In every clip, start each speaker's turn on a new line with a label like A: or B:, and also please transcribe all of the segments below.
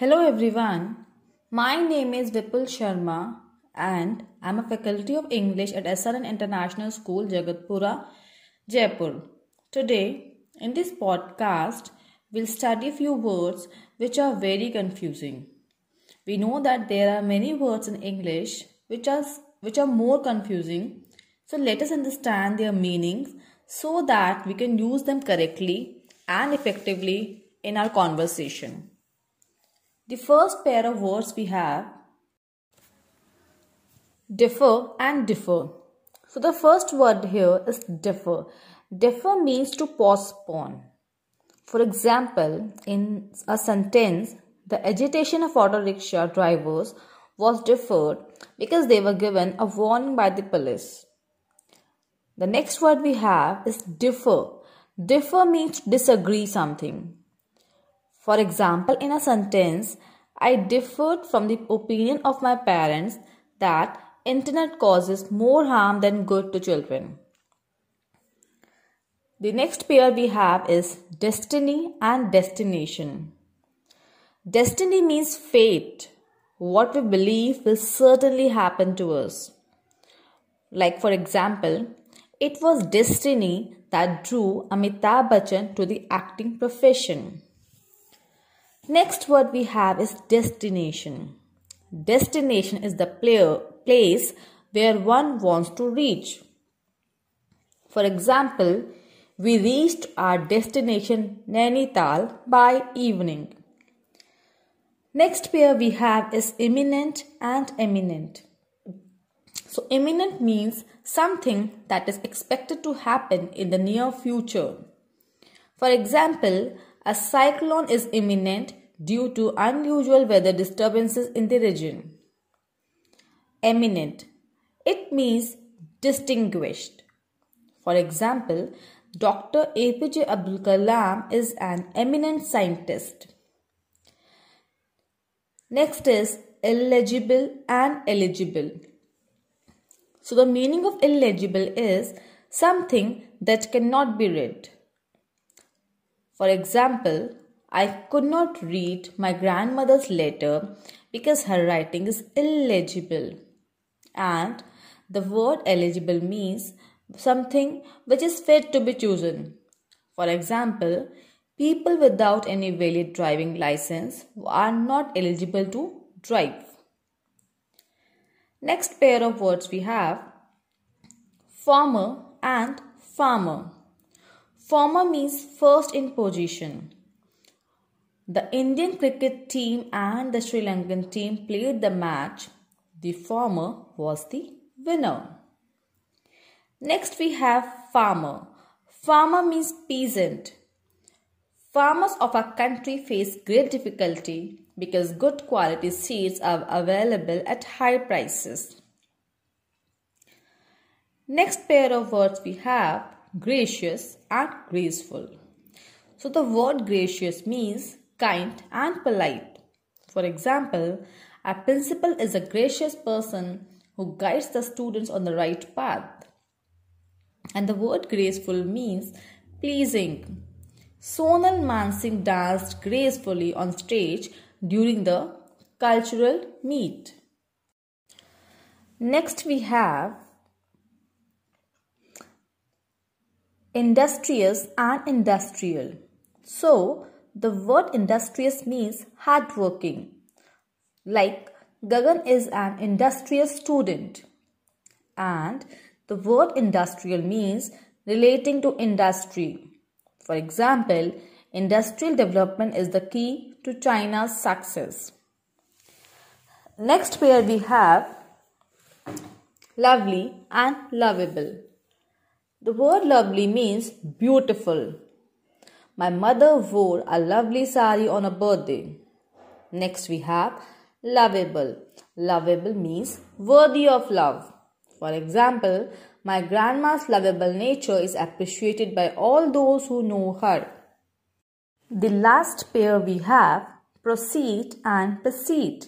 A: Hello everyone. My name is Vipul Sharma and I'm a faculty of English at SRN International School, Jagatpura, Jaipur. Today, in this podcast, we'll study few words which are very confusing. We know that there are many words in English which are which are more confusing. So let us understand their meanings so that we can use them correctly and effectively in our conversation. The first pair of words we have defer and differ. So the first word here is defer. Defer means to postpone. For example, in a sentence, the agitation of auto rickshaw drivers was deferred because they were given a warning by the police. The next word we have is differ. Differ means disagree something. For example, in a sentence, I differed from the opinion of my parents that internet causes more harm than good to children. The next pair we have is destiny and destination. Destiny means fate. What we believe will certainly happen to us. Like, for example, it was destiny that drew Amitabh Bachchan to the acting profession. Next word we have is destination. Destination is the place where one wants to reach. For example, we reached our destination Nainital by evening. Next pair we have is imminent and eminent. So imminent means something that is expected to happen in the near future. For example, a cyclone is imminent due to unusual weather disturbances in the region. Eminent. It means distinguished. For example, Dr. APJ Abdul Kalam is an eminent scientist. Next is illegible and eligible. So the meaning of illegible is something that cannot be read. For example, I could not read my grandmother's letter because her writing is illegible. And the word eligible means something which is fit to be chosen. For example, people without any valid driving license are not eligible to drive. Next pair of words we have former and farmer. Former means first in position. The Indian cricket team and the Sri Lankan team played the match. The former was the winner. Next we have farmer. Farmer means peasant. Farmers of our country face great difficulty because good quality seeds are available at high prices. Next pair of words we have gracious and graceful. So the word gracious means kind and polite. For example, a principal is a gracious person who guides the students on the right path. And the word graceful means pleasing. Sonal Mansingh danced gracefully on stage during the cultural meet. Next we have industrious and industrial. So, the word industrious means hardworking. Like Gagan is an industrious student. And the word industrial means relating to industry. For example, industrial development is the key to China's success. Next pair we have lovely and lovable. The word lovely means beautiful. My mother wore a lovely sari on a birthday. Next we have lovable. Lovable means worthy of love. For example, my grandma's lovable nature is appreciated by all those who know her. The last pair we have proceed and precede.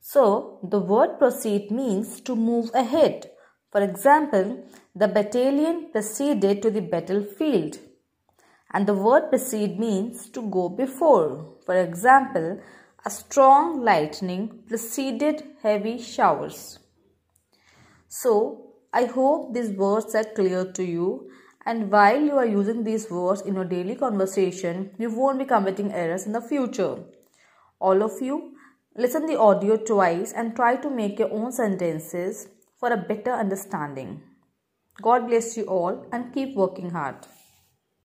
A: So, the word proceed means to move ahead. For example, the battalion proceeded to the battlefield and the word precede means to go before. For example, A strong lightning preceded heavy showers. So, I hope these words are clear to you and while you are using these words in your daily conversation, you won't be committing errors in the future. All of you, listen the audio twice and try to make your own sentences for a better understanding. God bless you all and keep working hard.